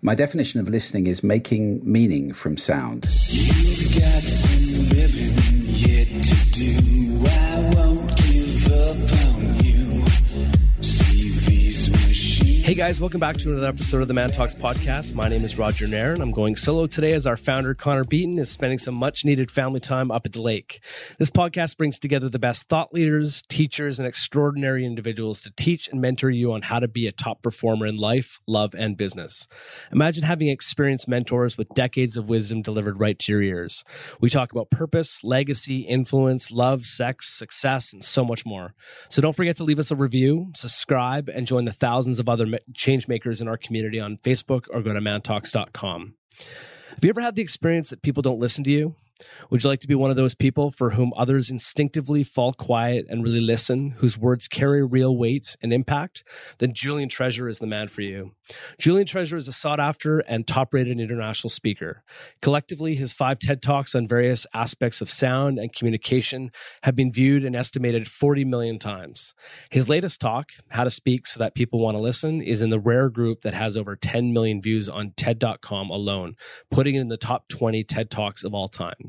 My definition of listening is making meaning from sound. Hey guys, welcome back to another episode of the Man Talks podcast. My name is Roger Nair, and I'm going solo today as our founder, Connor Beaton, is spending some much needed family time up at the lake. This podcast brings together the best thought leaders, teachers, and extraordinary individuals to teach and mentor you on how to be a top performer in life, love, and business. Imagine having experienced mentors with decades of wisdom delivered right to your ears. We talk about purpose, legacy, influence, love, sex, success, and so much more. So don't forget to leave us a review, subscribe, and join the thousands of other change makers in our community on Facebook or go to mantalks.com. Have you ever had the experience that people don't listen to you? Would you like to be one of those people for whom others instinctively fall quiet and really listen, whose words carry real weight and impact? Then Julian Treasure is the man for you. Julian Treasure is a sought after and top rated international speaker. Collectively, his five TED Talks on various aspects of sound and communication have been viewed an estimated 40 million times. His latest talk, How to Speak So That People Want to Listen, is in the rare group that has over 10 million views on TED.com alone, putting it in the top 20 TED Talks of all time.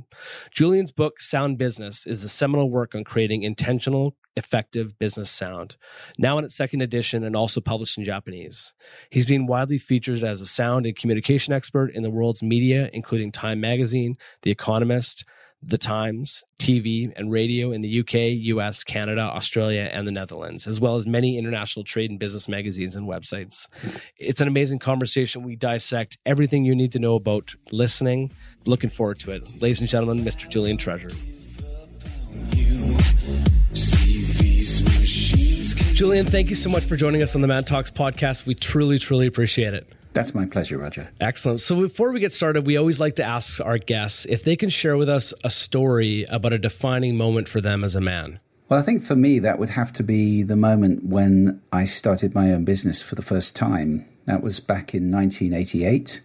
Julian's book, Sound Business, is a seminal work on creating intentional, effective business sound, now in its second edition and also published in Japanese. He's been widely featured as a sound and communication expert in the world's media, including Time Magazine, The Economist, the Times, TV, and radio in the UK, US, Canada, Australia, and the Netherlands, as well as many international trade and business magazines and websites. It's an amazing conversation. We dissect everything you need to know about listening. Looking forward to it. Ladies and gentlemen, Mr. Julian Treasure. Julian, thank you so much for joining us on the Man Talks podcast. We truly, truly appreciate it. That's my pleasure, Roger. Excellent. So before we get started, we always like to ask our guests if they can share with us a story about a defining moment for them as a man. Well, I think for me, that would have to be the moment when I started my own business for the first time. That was back in 1988,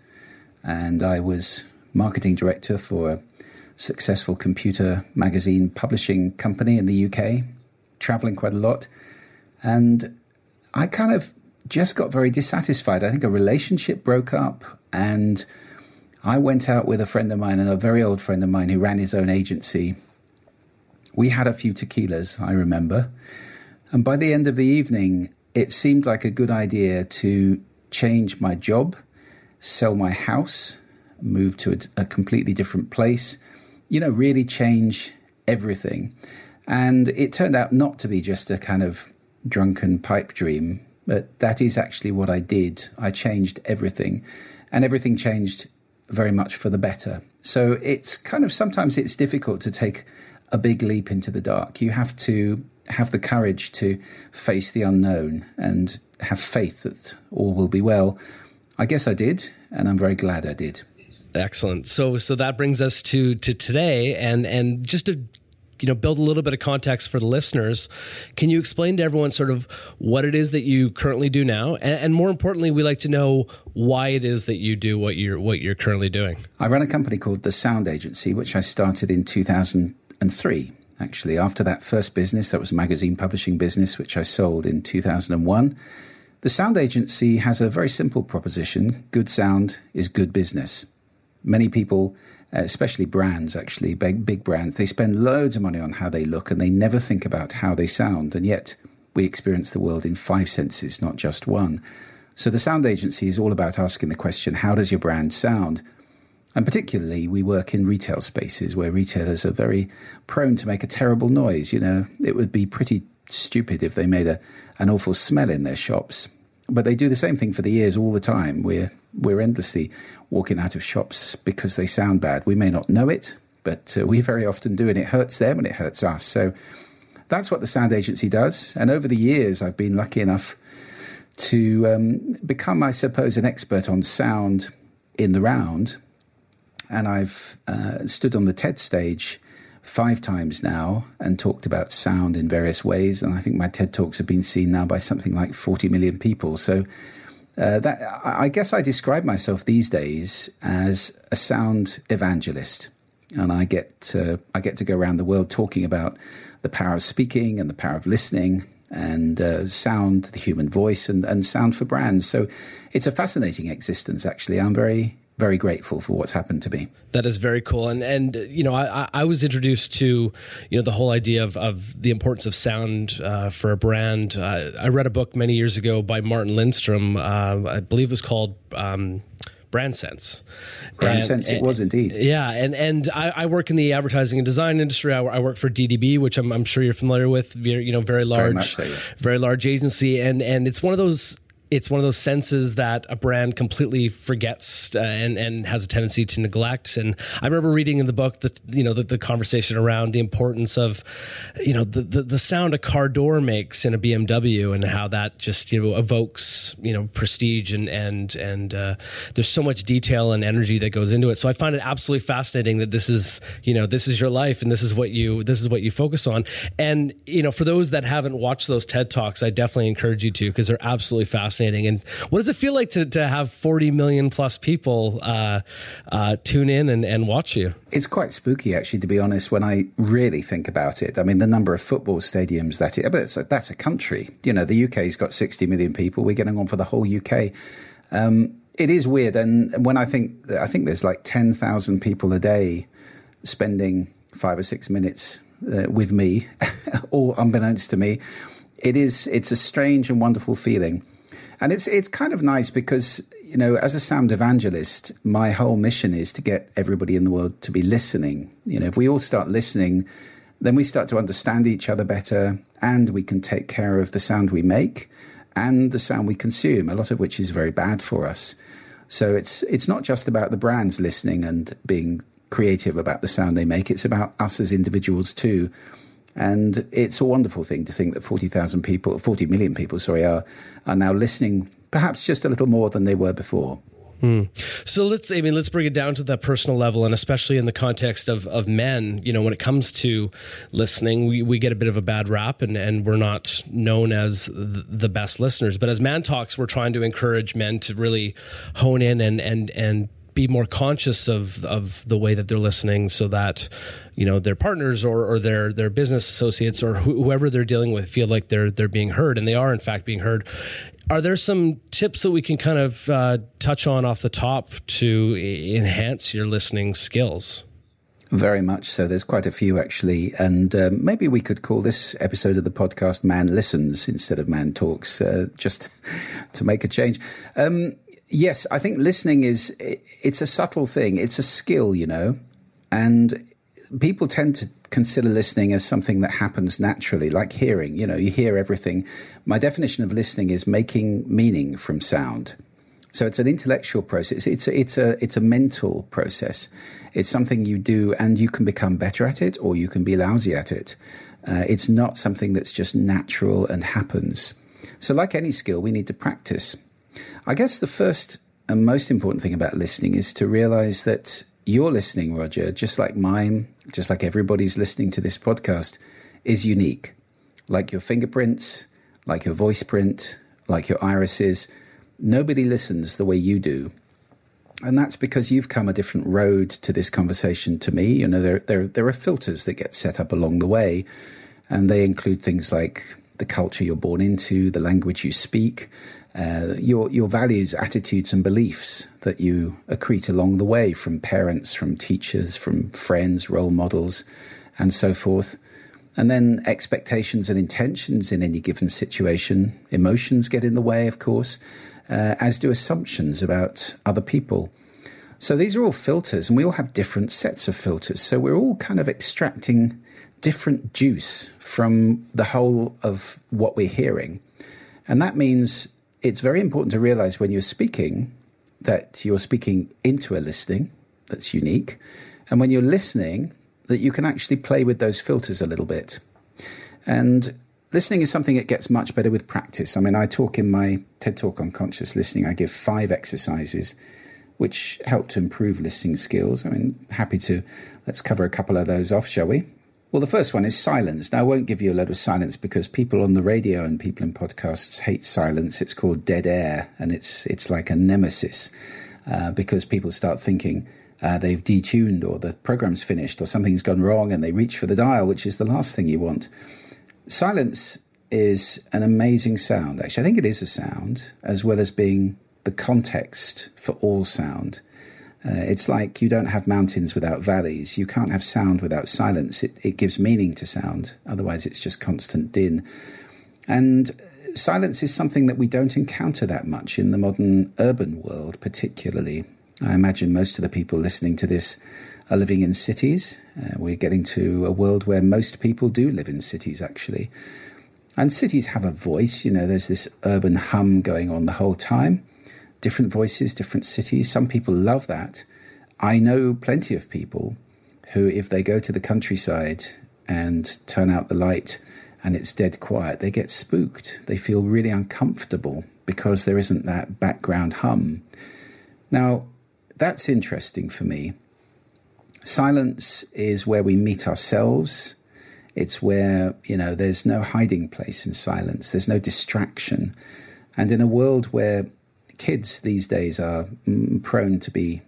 and I was marketing director for a successful computer magazine publishing company in the UK, traveling quite a lot. And I kind of just got very dissatisfied. I think a relationship broke up, and I went out with a friend of mine, and a very old friend of mine who ran his own agency. We had a few tequilas, I remember. And by the end of the evening, it seemed like a good idea to change my job, sell my house, move to a, a completely different place, you know, really change everything. And it turned out not to be just a kind of drunken pipe dream. But that is actually what I did. I changed everything, and everything changed very much for the better. So it's kind of sometimes it's difficult to take a big leap into the dark. You have to have the courage to face the unknown and have faith that all will be well. I guess I did, and I'm very glad I did. Excellent. So so that brings us to to today and and just to you know build a little bit of context for the listeners can you explain to everyone sort of what it is that you currently do now? And, and, more importantly we like to know why it is that you do what you're what you're currently doing. I run a company called the sound agency which i started in 2003 actually. After that first business that was a magazine publishing business which i sold in 2001 the sound agency has a very simple proposition. Good sound is good business many people uh, especially brands, actually, big, big brands, they spend loads of money on how they look and they never think about how they sound. And yet, we experience the world in five senses, not just one. So, the sound agency is all about asking the question how does your brand sound? And particularly, we work in retail spaces where retailers are very prone to make a terrible noise. You know, it would be pretty stupid if they made a, an awful smell in their shops. But they do the same thing for the ears all the time. We're, we're endlessly walking out of shops because they sound bad. We may not know it, but uh, we very often do, and it hurts them and it hurts us. So that's what the sound agency does. And over the years, I've been lucky enough to um, become, I suppose, an expert on sound in the round. And I've uh, stood on the TED stage five times now and talked about sound in various ways. And I think my TED Talks have been seen now by something like 40 million people. So uh, that I guess I describe myself these days as a sound evangelist, and I get uh, I get to go around the world talking about the power of speaking and the power of listening and uh, sound, the human voice, and, and sound for brands. So it's a fascinating existence, actually. I'm very very grateful for what's happened to me. That is very cool. And and you know, I, I was introduced to you know the whole idea of, of the importance of sound uh, for a brand. Uh, I read a book many years ago by Martin Lindstrom. Uh, I believe it was called. Um, brand sense. Brand and, sense, it was indeed. Yeah, and and I, I, work in the advertising and design industry. I, I, work for DDB, which I'm, I'm sure you're familiar with. You know, very large, very, so, yeah. very large agency, and and it's one of those it's one of those senses that a brand completely forgets uh, and and has a tendency to neglect. And I remember reading in the book that you know the, the conversation around the importance of you know the, the, the sound a car door makes in a BMW and how that just you know evokes you know prestige and and and uh, there's so much detail and energy that goes into it. So I find it absolutely fascinating that this is you know this is your life and this is what you this is what you focus on. And you know for those that haven't watched those TED talks, I definitely encourage you to because they're absolutely fascinating fascinating. And what does it feel like to, to have 40 million plus people uh, uh, tune in and, and watch you? It's quite spooky, actually, to be honest, when I really think about it. I mean, the number of football stadiums that it, but a, that's a country. You know, the UK's got 60 million people. We're getting on for the whole UK. Um, it is weird. And when I think, I think there's like 10,000 people a day spending five or six minutes uh, with me, all unbeknownst to me. It is, it's a strange and wonderful feeling. And it's it's kind of nice because you know, as a sound evangelist, my whole mission is to get everybody in the world to be listening. You know, if we all start listening, then we start to understand each other better, and we can take care of the sound we make and the sound we consume, a lot of which is very bad for us. So it's it's not just about the brands listening and being creative about the sound they make. It's about us as individuals too. And it's a wonderful thing to think that 40,000 people, 40 million people, sorry, are, are now listening perhaps just a little more than they were before. Hmm. So let's, I mean, let's bring it down to the personal level, and especially in the context of, of men. You know, when it comes to listening, we, we get a bit of a bad rap, and, and we're not known as the best listeners. But as Man Talks, we're trying to encourage men to really hone in and and and be more conscious of of the way that they're listening so that you know their partners or, or their their business associates or wh- whoever they're dealing with feel like they're they're being heard and they are in fact being heard are there some tips that we can kind of uh, touch on off the top to enhance your listening skills very much so. There's quite a few actually, and um, maybe we could call this episode of the podcast "Man Listens" instead of "Man Talks," uh, just to make a change. Um, yes, I think listening is it's a subtle thing. It's a skill, you know, and people tend to consider listening as something that happens naturally, like hearing. You know, you hear everything. My definition of listening is making meaning from sound. So it's an intellectual process. It's it's a it's a mental process. It's something you do, and you can become better at it, or you can be lousy at it. Uh, it's not something that's just natural and happens. So, like any skill, we need to practice. I guess the first and most important thing about listening is to realize that your listening, Roger, just like mine, just like everybody's listening to this podcast, is unique. Like your fingerprints, like your voice print, like your irises, nobody listens the way you do. And that's because you've come a different road to this conversation to me. You know, there, there, there are filters that get set up along the way, and they include things like the culture you're born into, the language you speak, uh, your your values, attitudes, and beliefs that you accrete along the way from parents, from teachers, from friends, role models, and so forth. And then expectations and intentions in any given situation. Emotions get in the way, of course, uh, as do assumptions about other people. So these are all filters, and we all have different sets of filters. So we're all kind of extracting different juice from the whole of what we're hearing. And that means it's very important to realize when you're speaking that you're speaking into a listening that's unique. And when you're listening, that you can actually play with those filters a little bit. And listening is something that gets much better with practice. I mean, I talk in my TED Talk on conscious listening, I give five exercises which help to improve listening skills. I mean, happy to let's cover a couple of those off, shall we? Well, the first one is silence. Now, I won't give you a lot of silence because people on the radio and people in podcasts hate silence. It's called dead air, and it's it's like a nemesis uh, because people start thinking uh, they've detuned or the program's finished or something's gone wrong, and they reach for the dial, which is the last thing you want. Silence is an amazing sound, actually. I think it is a sound, as well as being the context for all sound. Uh, it's like you don't have mountains without valleys. You can't have sound without silence. It, it gives meaning to sound. Otherwise, it's just constant din. And silence is something that we don't encounter that much in the modern urban world, particularly. I imagine most of the people listening to this are living in cities. Uh, we're getting to a world where most people do live in cities, actually. And cities have a voice, you know, there's this urban hum going on the whole time. Different voices, different cities. Some people love that. I know plenty of people who, if they go to the countryside and turn out the light and it's dead quiet, they get spooked. They feel really uncomfortable because there isn't that background hum. Now, that's interesting for me. Silence is where we meet ourselves. It's where, you know, there's no hiding place in silence, there's no distraction. And in a world where kids these days are prone to be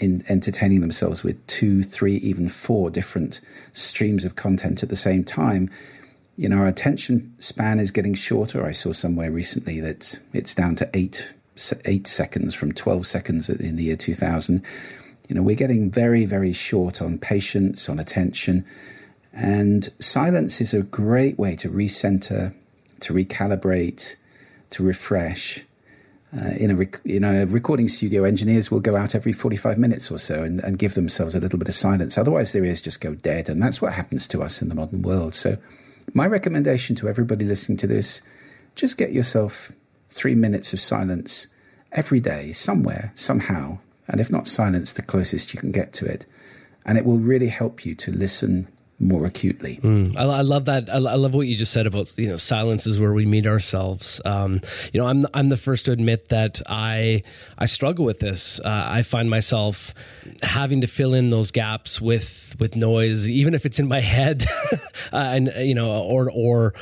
in entertaining themselves with two, three, even four different streams of content at the same time, you know, our attention span is getting shorter. I saw somewhere recently that it's down to eight eight seconds from 12 seconds in the year 2000. You know, we're getting very, very short on patience, on attention. And silence is a great way to recenter, to recalibrate, to refresh. Uh, in a rec- you know, a recording studio, engineers will go out every 45 minutes or so and, and give themselves a little bit of silence. Otherwise, their ears just go dead. And that's what happens to us in the modern world. So, my recommendation to everybody listening to this just get yourself three minutes of silence every day, somewhere, somehow. And if not silence, the closest you can get to it. And it will really help you to listen more acutely. Mm, I, I, love that. I, I, love what you just said about you know silence is where we meet ourselves. Um, you know, I'm I'm the first to admit that I I struggle with this. Uh, I find myself having to fill in those gaps with with noise, even if it's in my head, uh, and you know, or or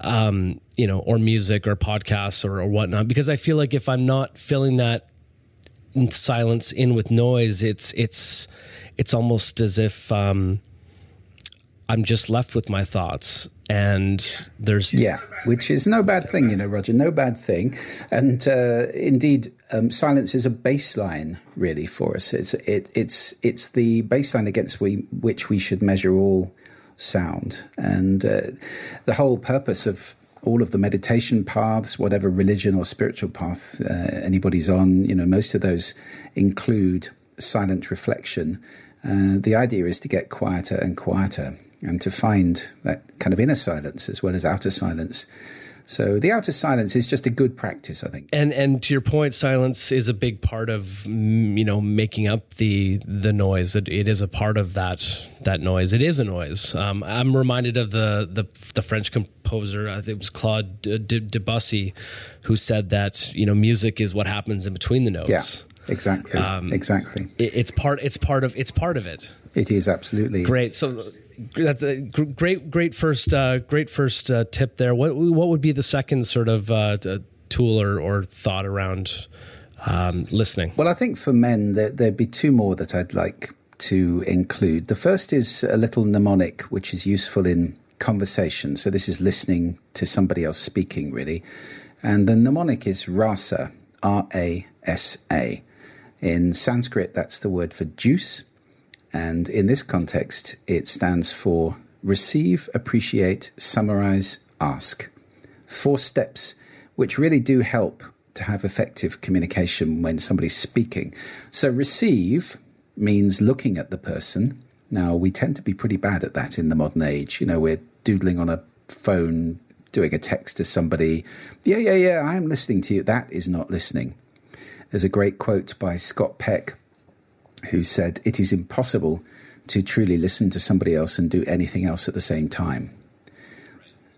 um, you know, or music or podcasts or, or whatnot. Because I feel like if I'm not filling that silence in with noise, it's it's it's almost as if um, I'm just left with my thoughts. And there's yeah, which is no bad thing, you know, Roger. No bad thing, and uh, indeed, um, silence is a baseline really for us. It's it, it's it's the baseline against we, which we should measure all sound, and uh, the whole purpose of all of the meditation paths, whatever religion or spiritual path uh, anybody's on, you know, most of those include silent reflection. Uh, the idea is to get quieter and quieter and to find that kind of inner silence as well as outer silence. So the outer silence is just a good practice, I think. And and to your point, silence is a big part of mm, you know making up the the noise. It, it is a part of that that noise. It is a noise. Um, I'm reminded of the the, the French composer. I think it was Claude Debussy, who said that you know music is what happens in between the notes. Yeah. Exactly. Um, exactly. It, it's part. It's part of. It's part of it. It is absolutely great. So that's a great, great first, uh, great first uh, tip there. What what would be the second sort of uh, tool or, or thought around um, listening? Well, I think for men there, there'd be two more that I'd like to include. The first is a little mnemonic, which is useful in conversation. So this is listening to somebody else speaking, really. And the mnemonic is rasa, R A S A. In Sanskrit, that's the word for juice. And in this context, it stands for receive, appreciate, summarize, ask. Four steps which really do help to have effective communication when somebody's speaking. So, receive means looking at the person. Now, we tend to be pretty bad at that in the modern age. You know, we're doodling on a phone, doing a text to somebody. Yeah, yeah, yeah, I am listening to you. That is not listening. There's a great quote by Scott Peck who said, It is impossible to truly listen to somebody else and do anything else at the same time.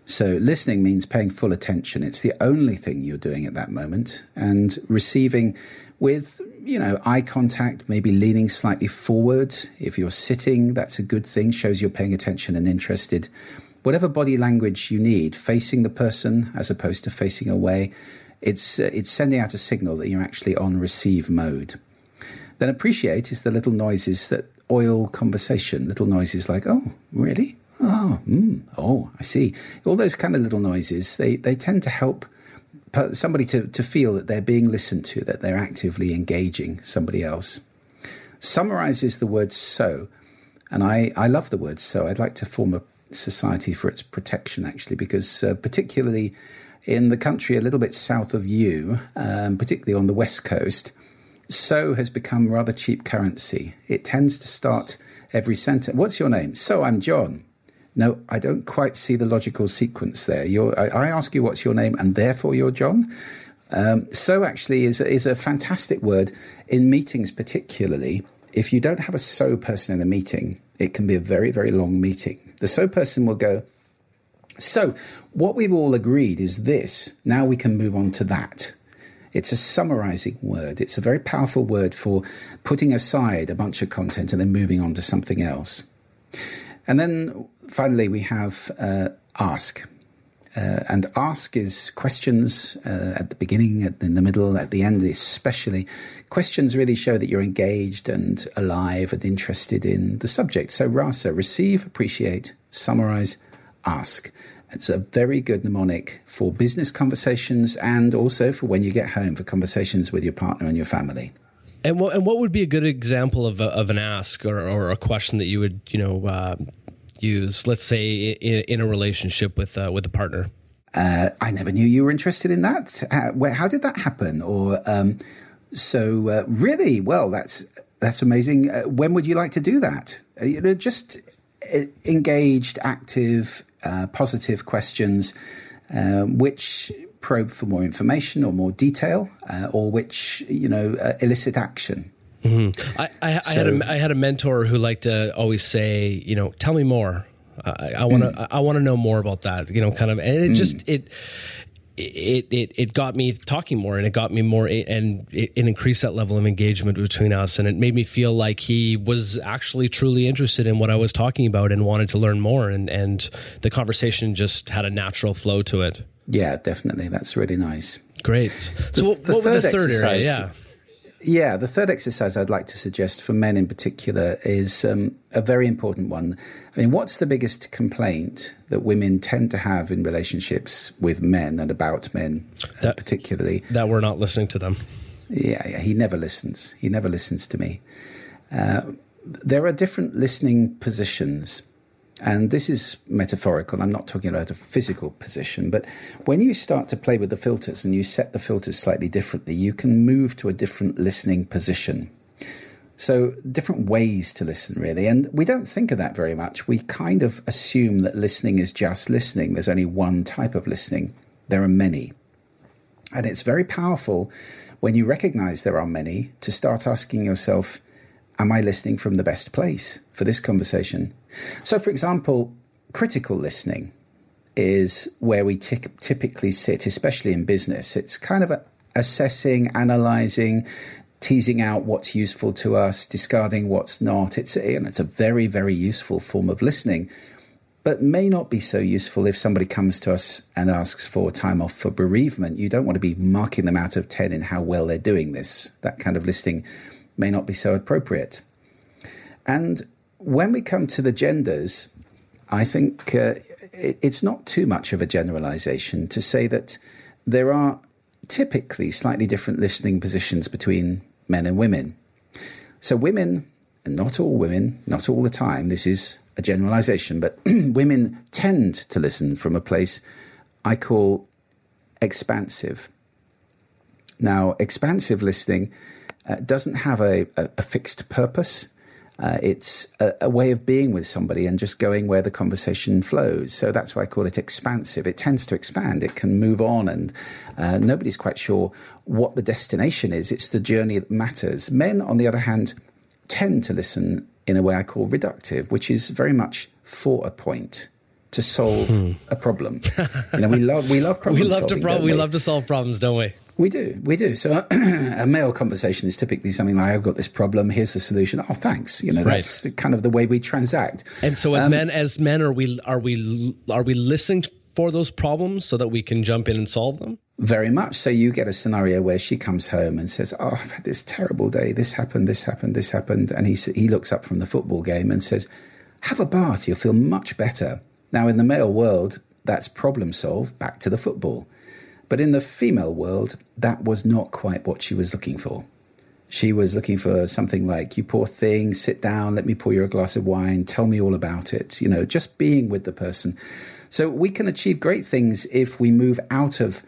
So, listening means paying full attention. It's the only thing you're doing at that moment. And receiving with, you know, eye contact, maybe leaning slightly forward. If you're sitting, that's a good thing, shows you're paying attention and interested. Whatever body language you need, facing the person as opposed to facing away, it's, uh, it's sending out a signal that you're actually on receive mode. Then appreciate is the little noises that oil conversation, little noises like, oh, really? Oh, mm, oh, I see. All those kind of little noises, they, they tend to help somebody to, to feel that they're being listened to, that they're actively engaging somebody else. Summarizes the word so. And I, I love the word so. I'd like to form a society for its protection, actually, because uh, particularly in the country a little bit south of you, um, particularly on the west coast, so has become rather cheap currency. It tends to start every sentence. What's your name? So I'm John. No, I don't quite see the logical sequence there. I, I, ask you what's your name, and therefore you're John. Um, so actually is is a fantastic word in meetings, particularly if you don't have a so person in a meeting. It can be a very very long meeting. The so person will go. So what we've all agreed is this. Now we can move on to that. It's a summarizing word. It's a very powerful word for putting aside a bunch of content and then moving on to something else. And then finally, we have uh, ask. Uh, and ask is questions uh, at the beginning, at, in the middle, at the end, especially. Questions really show that you're engaged and alive and interested in the subject. So, RASA, receive, appreciate, summarize, ask. It's a very good mnemonic for business conversations and also for when you get home for conversations with your partner and your family. And what, and what would be a good example of, a, of an ask or, or a question that you would, you know, uh, use, let's say, in, in a relationship with uh, with a partner? Uh, I never knew you were interested in that. Uh, where, how did that happen? Or um, so uh, really, well, that's that's amazing. Uh, when would you like to do that? Uh, you know, just engaged, active, positive questions, which probe for more information or more detail, or which you know elicit action. Mm-hmm. I, I, so, I, had a, I had a mentor who liked to always say, you know, tell me more. I want to mm. I want to know more about that. You know, kind of, and it mm. just it. It, it it got me talking more and it got me more and it, it increased that level of engagement between us and it made me feel like he was actually truly interested in what I was talking about and wanted to learn more and and the conversation just had a natural flow to it. Yeah, definitely. That's really nice. Great. So, the, what, the what third the third exercise, area? Yeah yeah, the third exercise I'd like to suggest for men in particular is um, a very important one. I mean, what's the biggest complaint that women tend to have in relationships with men and about men, uh, that, particularly? That we're not listening to them. Yeah, yeah, he never listens. He never listens to me. Uh, there are different listening positions and this is metaphorical. I'm not talking about a physical position, but when you start to play with the filters and you set the filters slightly differently, you can move to a different listening position. So, different ways to listen, really. And we don't think of that very much. We kind of assume that listening is just listening. There's only one type of listening, there are many. And it's very powerful when you recognize there are many to start asking yourself, Am I listening from the best place for this conversation? So, for example, critical listening is where we t- typically sit, especially in business. It's kind of assessing, analyzing, teasing out what's useful to us, discarding what's not. It's a, it's a very, very useful form of listening, but may not be so useful if somebody comes to us and asks for time off for bereavement. You don't want to be marking them out of 10 in how well they're doing this. That kind of listening may not be so appropriate. And when we come to the genders, I think uh, it, it's not too much of a generalization to say that there are typically slightly different listening positions between men and women. So, women, and not all women, not all the time, this is a generalization, but women tend to listen from a place I call expansive. Now, expansive listening uh, doesn't have a, a, a fixed purpose. Uh, it's a, a, way of being with somebody and just going where the conversation flows. So that's why I call it expansive. It tends to expand. It can move on, and uh, nobody's quite sure what the destination is. It's the journey that matters. Men, on the other hand, tend to listen in a way I call reductive, which is very much for a point to solve hmm. a problem. you know, we love we love problem we love solving, to pro- we? we love to solve problems, don't we? We do, we do. So a male conversation is typically something like, "I've got this problem. Here's the solution." Oh, thanks. You know, right. that's kind of the way we transact. And so, as um, men, as men, are we are we are we listening for those problems so that we can jump in and solve them? Very much. So you get a scenario where she comes home and says, "Oh, I've had this terrible day. This happened. This happened. This happened," and he he looks up from the football game and says, have a bath, you'll feel much better. Now, in the male world, that's problem solved, back to the football. But in the female world, that was not quite what she was looking for. She was looking for something like, you poor thing, sit down, let me pour you a glass of wine, tell me all about it, you know, just being with the person. So we can achieve great things if we move out of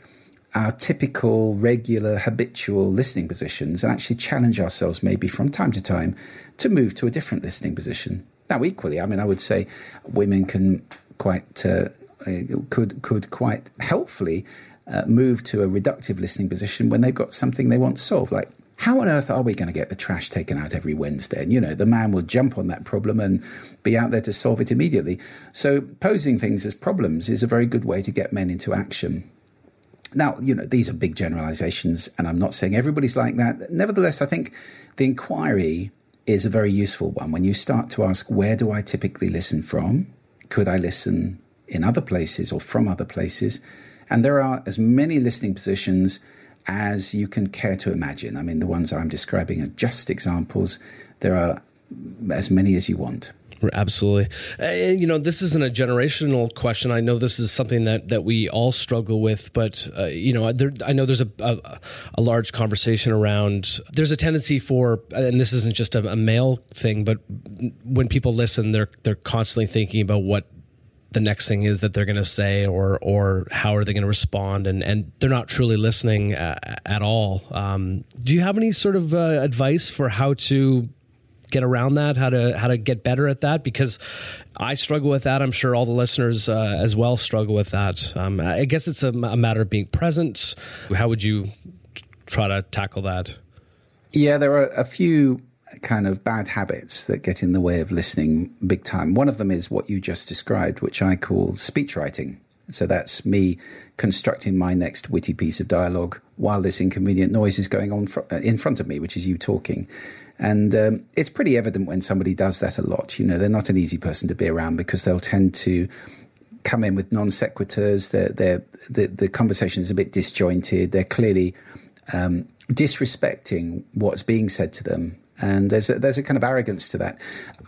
our typical, regular, habitual listening positions and actually challenge ourselves maybe from time to time to move to a different listening position. Now, equally, I mean, I would say women can quite uh, could could quite helpfully uh, move to a reductive listening position when they've got something they want solved, like how on earth are we going to get the trash taken out every Wednesday? And, you know, the man will jump on that problem and be out there to solve it immediately. So, posing things as problems is a very good way to get men into action. Now, you know, these are big generalizations, and I'm not saying everybody's like that. Nevertheless, I think the inquiry is a very useful one. When you start to ask, where do I typically listen from? Could I listen in other places or from other places? And there are as many listening positions as you can care to imagine. I mean, the ones I'm describing are just examples. There are as many as you want. Absolutely. And, you know, this isn't a generational question. I know this is something that, that we all struggle with, but, uh, you know, there, I know there's a, a, a, large conversation around, there's a tendency for, and this isn't just a, a male thing, but when people listen, they're, they're constantly thinking about what the next thing is that they're going to say or or how are they going to respond and and they're not truly listening at, at all. Um, do you have any sort of uh, advice for how to get around that? How to how to get better at that? Because i struggle with that. I'm sure all the listeners uh, as well struggle with that. Um, i guess it's a, a matter of being present. How would you try to tackle that? Yeah there are a few kind of bad habits that get in the way of listening big time. One of them is what you just described, which I call speech writing. So that's me constructing my next witty piece of dialogue while this inconvenient noise is going on fr- uh, in front of me, which is you talking. And um, it's pretty evident when somebody does that a lot. You know, they're not an easy person to be around because they'll tend to come in with non sequiturs. The, the conversation is a bit disjointed. They're clearly um, disrespecting what's being said to them and there's a, there's a kind of arrogance to that.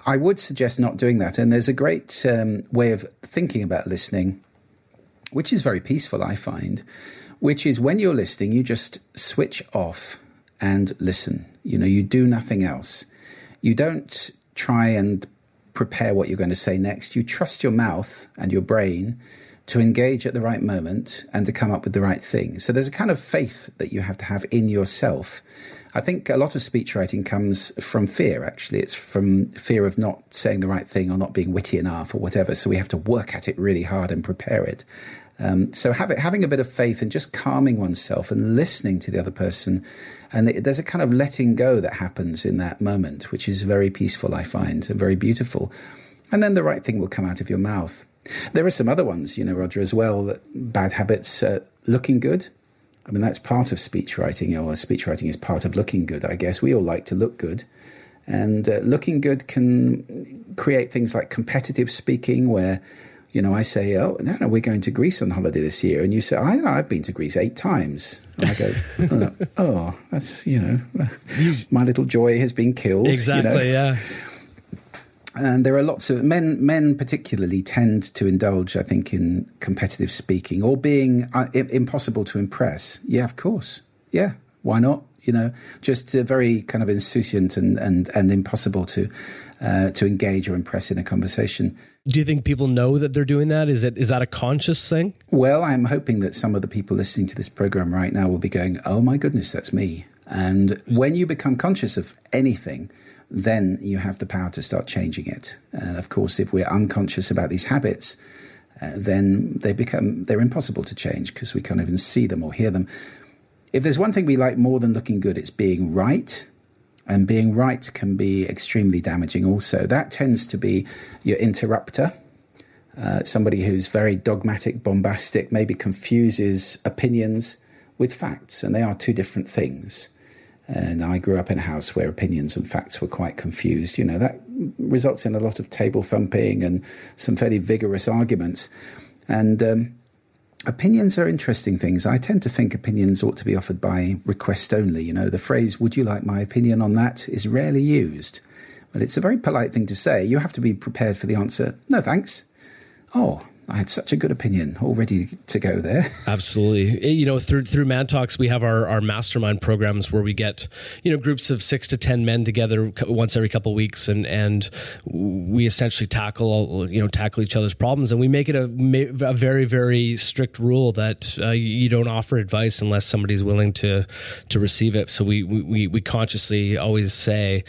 I would suggest not doing that. And there's a great um, way of thinking about listening, which is very peaceful, I find, which is when you're listening, you just switch off and listen. You know, you do nothing else. You don't try and prepare what you're going to say next. You trust your mouth and your brain to engage at the right moment and to come up with the right thing. So there's a kind of faith that you have to have in yourself I think a lot of speech writing comes from fear, actually. It's from fear of not saying the right thing or not being witty enough or whatever. So we have to work at it really hard and prepare it. Um, so it, having a bit of faith and just calming oneself and listening to the other person. And there's a kind of letting go that happens in that moment, which is very peaceful, I find, and very beautiful. And then the right thing will come out of your mouth. There are some other ones, you know, Roger, as well, bad habits, uh, looking good I mean, that's part of speech writing, or speech writing is part of looking good, I guess. We all like to look good. And uh, looking good can create things like competitive speaking, where, you know, I say, oh, no, no, we're going to Greece on holiday this year. And you say, I know, I've been to Greece eight times. And I go, oh, oh, that's, you know, my little joy has been killed. Exactly, you know? yeah and there are lots of men men particularly tend to indulge i think in competitive speaking or being uh, impossible to impress. Yeah of course. Yeah why not? You know just uh, very kind of insouciant and and and impossible to uh, to engage or impress in a conversation. Do you think people know that they're doing that? Is it is that a conscious thing? Well i'm hoping that some of the people listening to this program right now will be going oh my goodness that's me. And when you become conscious of anything then you have the power to start changing it. And of course, if we're unconscious about these habits, uh, then they become they're impossible to change because we can't even see them or hear them. If there's one thing we like more than looking good, it's being right. And being right can be extremely damaging also. That tends to be your interrupter, uh, somebody who's very dogmatic, bombastic, maybe confuses opinions with facts, and they are two different things. And I grew up in a house where opinions and facts were quite confused. You know, that results in a lot of table thumping and some fairly vigorous arguments. And um, opinions are interesting things. I tend to think opinions ought to be offered by request only. You know, the phrase, would you like my opinion on that, is rarely used. But it's a very polite thing to say. You have to be prepared for the answer, no thanks. Oh, I had such a good opinion already to go there. Absolutely. Eh, you know, through through Man Talks, we have our, our mastermind programs where we get, you know, groups of six to 10 men together once every couple of weeks and, and we essentially tackle, you know, tackle each other's problems. And we make it a, a very, very strict rule that uh, you don't offer advice unless somebody's willing to, to receive it. So we, we, we consciously always say,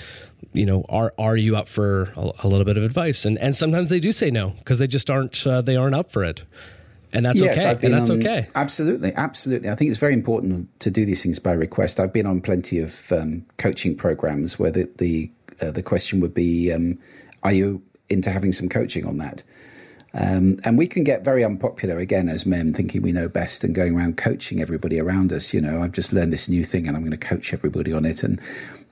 you know, are are you up for a, a, little bit of advice? And and sometimes they do say no because they just aren't uh, they aren't up for it, and that's yes, okay. and that's on, okay. Absolutely, absolutely. I think it's very important to do these things by request. I've been on plenty of um, coaching programs where the the uh, the question would be, um, are you into having some coaching on that? Um, and we can get very unpopular again as men, thinking we know best and going around coaching everybody around us. You know, I've just learned this new thing and I'm going to coach everybody on it. And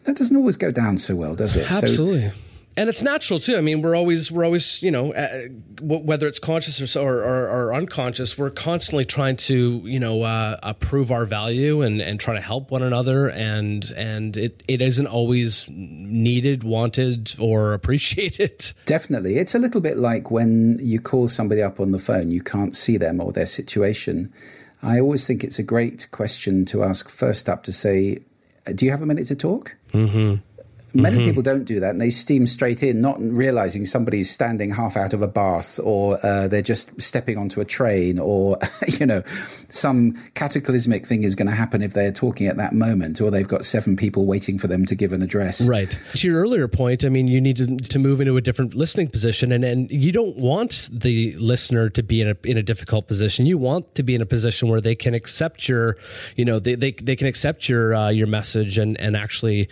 that doesn't always go down so well, does it? Absolutely. So, and it's natural too. I mean, we're always we're always you know uh, whether it's conscious or, or, or, unconscious, we're constantly trying to you know uh, prove our value and and trying to help one another, and and it it isn't always needed, wanted, or appreciated. Definitely, it's a little bit like when you call somebody up on the phone, you can't see them or their situation. I always think it's a great question to ask first up to say, "Do you have a minute to talk?" Mm-hmm. Many mm-hmm. people don't do that, and they steam straight in, not realizing somebody's standing half out of a bath, or uh, they're just stepping onto a train, or you know, some cataclysmic thing is going to happen if they're talking at that moment, or they've got seven people waiting for them to give an address. Right. To your earlier point, I mean, you need to, to move into a different listening position, and and you don't want the listener to be in a in a difficult position. You want to be in a position where they can accept your, you know, they they, they can accept your uh, your message and and actually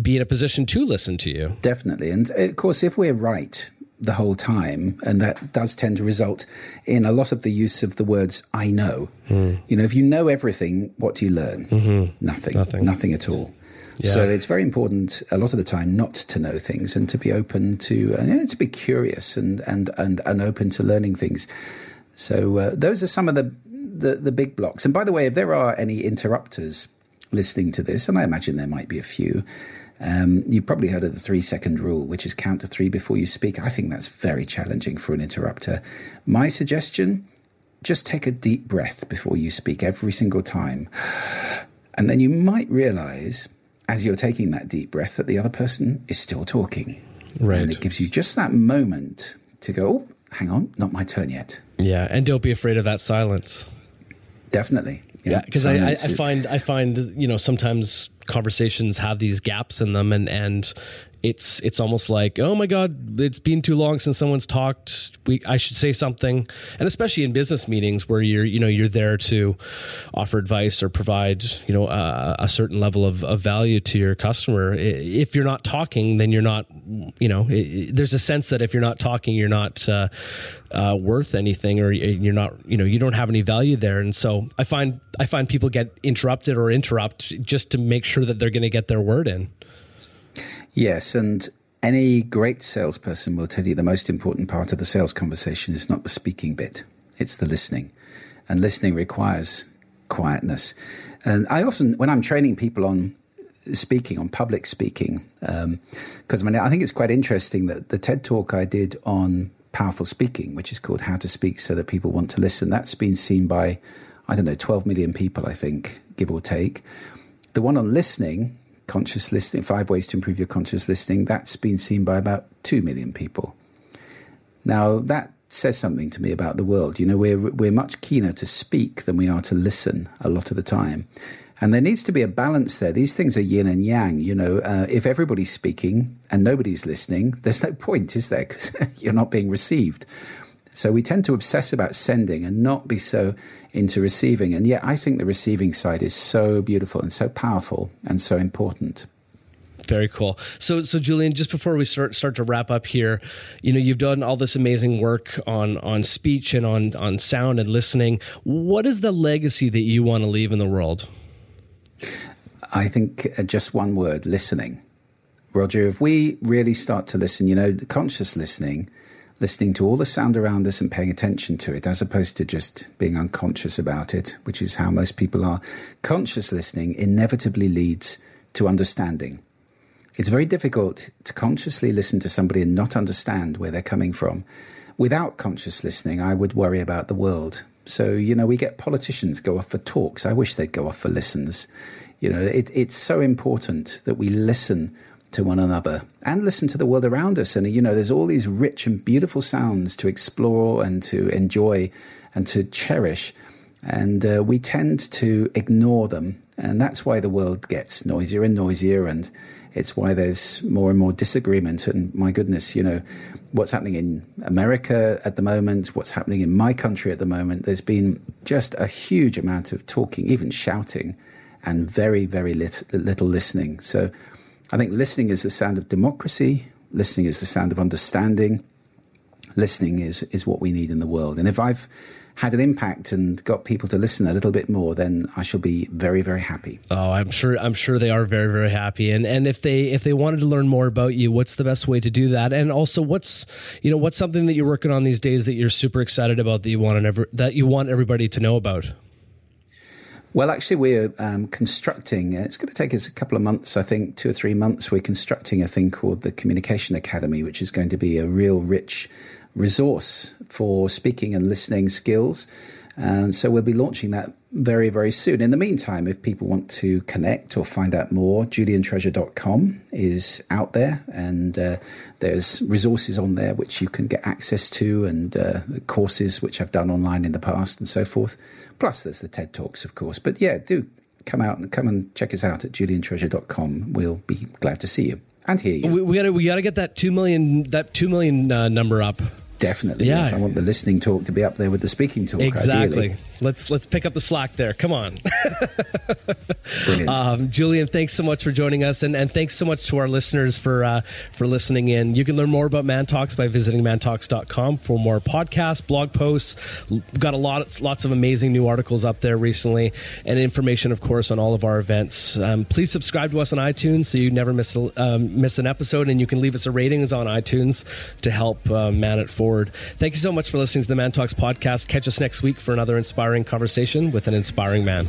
be in a position to listen to you. Definitely. And of course, if we're right the whole time, and that does tend to result in a lot of the use of the words I know. Mm. You know, if you know everything, what do you learn? Mm-hmm. Nothing. Nothing. Nothing at all. Yeah. So it's very important a lot of the time not to know things and to be open to uh, to be curious and, and, and, and open to learning things. So uh, those are some of the, the, the big blocks. And by the way, if there are any interrupters listening to this, and I imagine there might be a few, um, you've probably heard of the three second rule, which is count to three before you speak. I think that's very challenging for an interrupter. My suggestion just take a deep breath before you speak every single time. And then you might realize, as you're taking that deep breath, that the other person is still talking. Right. And it gives you just that moment to go, oh, hang on, not my turn yet. Yeah. And don't be afraid of that silence. Definitely. Yeah. Because I, I, I find, I find, you know, sometimes conversations have these gaps in them and and it's it's almost like oh my god it's been too long since someone's talked. We I should say something. And especially in business meetings where you're you know you're there to offer advice or provide you know a, a certain level of, of value to your customer. If you're not talking then you're not you know it, there's a sense that if you're not talking you're not uh, uh, worth anything or you're not you know you don't have any value there. And so I find I find people get interrupted or interrupt just to make sure that they're going to get their word in Yes, and any great salesperson will tell you the most important part of the sales conversation is not the speaking bit, it's the listening. And listening requires quietness. And I often, when I'm training people on speaking, on public speaking, because um, I, I think it's quite interesting that the TED talk I did on powerful speaking, which is called How to Speak So That People Want to Listen, that's been seen by, I don't know, 12 million people, I think, give or take. The one on listening, conscious listening, five ways to improve your conscious listening, that's been seen by about 2 million people. Now, that says something to me about the world. You know, we're, we're much keener to speak than we are to listen a lot of the time. And there needs to be a balance there. These things are yin and yang. You know, uh, if everybody's speaking and nobody's listening, there's no point, is there? Because you're not being received. So we tend to obsess about sending and not be so into receiving. And yet, I think the receiving side is so beautiful and so powerful and so important. Very cool. So, so Julian, just before we start start to wrap up here, you know, you've done all this amazing work on on speech and on on sound and listening. What is the legacy that you want to leave in the world? I think uh, just one word: listening. Roger, if we really start to listen, you know, conscious listening listening to all the sound around us and paying attention to it, as opposed to just being unconscious about it, which is how most people are. Conscious listening inevitably leads to understanding. It's very difficult to consciously listen to somebody and not understand where they're coming from. Without conscious listening, I would worry about the world. So, you know, we get politicians go off for talks. I wish they'd go off for listens. You know, it, it's so important that we listen to one another and listen to the world around us. And, you know, there's all these rich and beautiful sounds to explore and to enjoy and to cherish. And uh, we tend to ignore them. And that's why the world gets noisier and noisier. And it's why there's more and more disagreement. And my goodness, you know, what's happening in America at the moment, what's happening in my country at the moment, there's been just a huge amount of talking, even shouting, and very, very lit- little listening. So I think listening is the sound of democracy, listening is the sound of understanding. Listening is, is what we need in the world. And if I've had an impact and got people to listen a little bit more, then I shall be very, very happy. Oh, I'm sure. I'm sure they are very, very happy. And and if they if they wanted to learn more about you, what's the best way to do that? And also, what's you know what's something that you're working on these days that you're super excited about that you want to that you want everybody to know about? Well, actually, we're um, constructing, uh, it's going to take us a couple of months, I think, two or three months. We're constructing a thing called the Communication Academy, which is going to be a real rich resource for speaking and listening skills. And so we'll be launching that very, very soon. In the meantime, if people want to connect or find out more, juliantreasure.com is out there and uh, there's resources on there which you can get access to and uh, courses which I've done online in the past and so forth. Plus, there's the TED Talks, of course. But yeah, do come out and come and check us out at juliantreasure.com. We'll be glad to see you and hear you. We, we gotta we gotta get that two million that two million uh, number up. Definitely, yeah. yes. I want the listening talk to be up there with the speaking talk. Exactly. Ideally. Let's let's pick up the slack there. Come on, Um, Julian. Thanks so much for joining us, and, and thanks so much to our listeners for uh, for listening in. You can learn more about Man Talks by visiting mantalks.com for more podcasts, blog posts. We've got a lot lots of amazing new articles up there recently, and information, of course, on all of our events. Um, please subscribe to us on iTunes so you never miss um, miss an episode, and you can leave us a ratings on iTunes to help uh, man it forward. Thank you so much for listening to the Man Talks podcast. Catch us next week for another inspiring inspiring conversation with an inspiring man.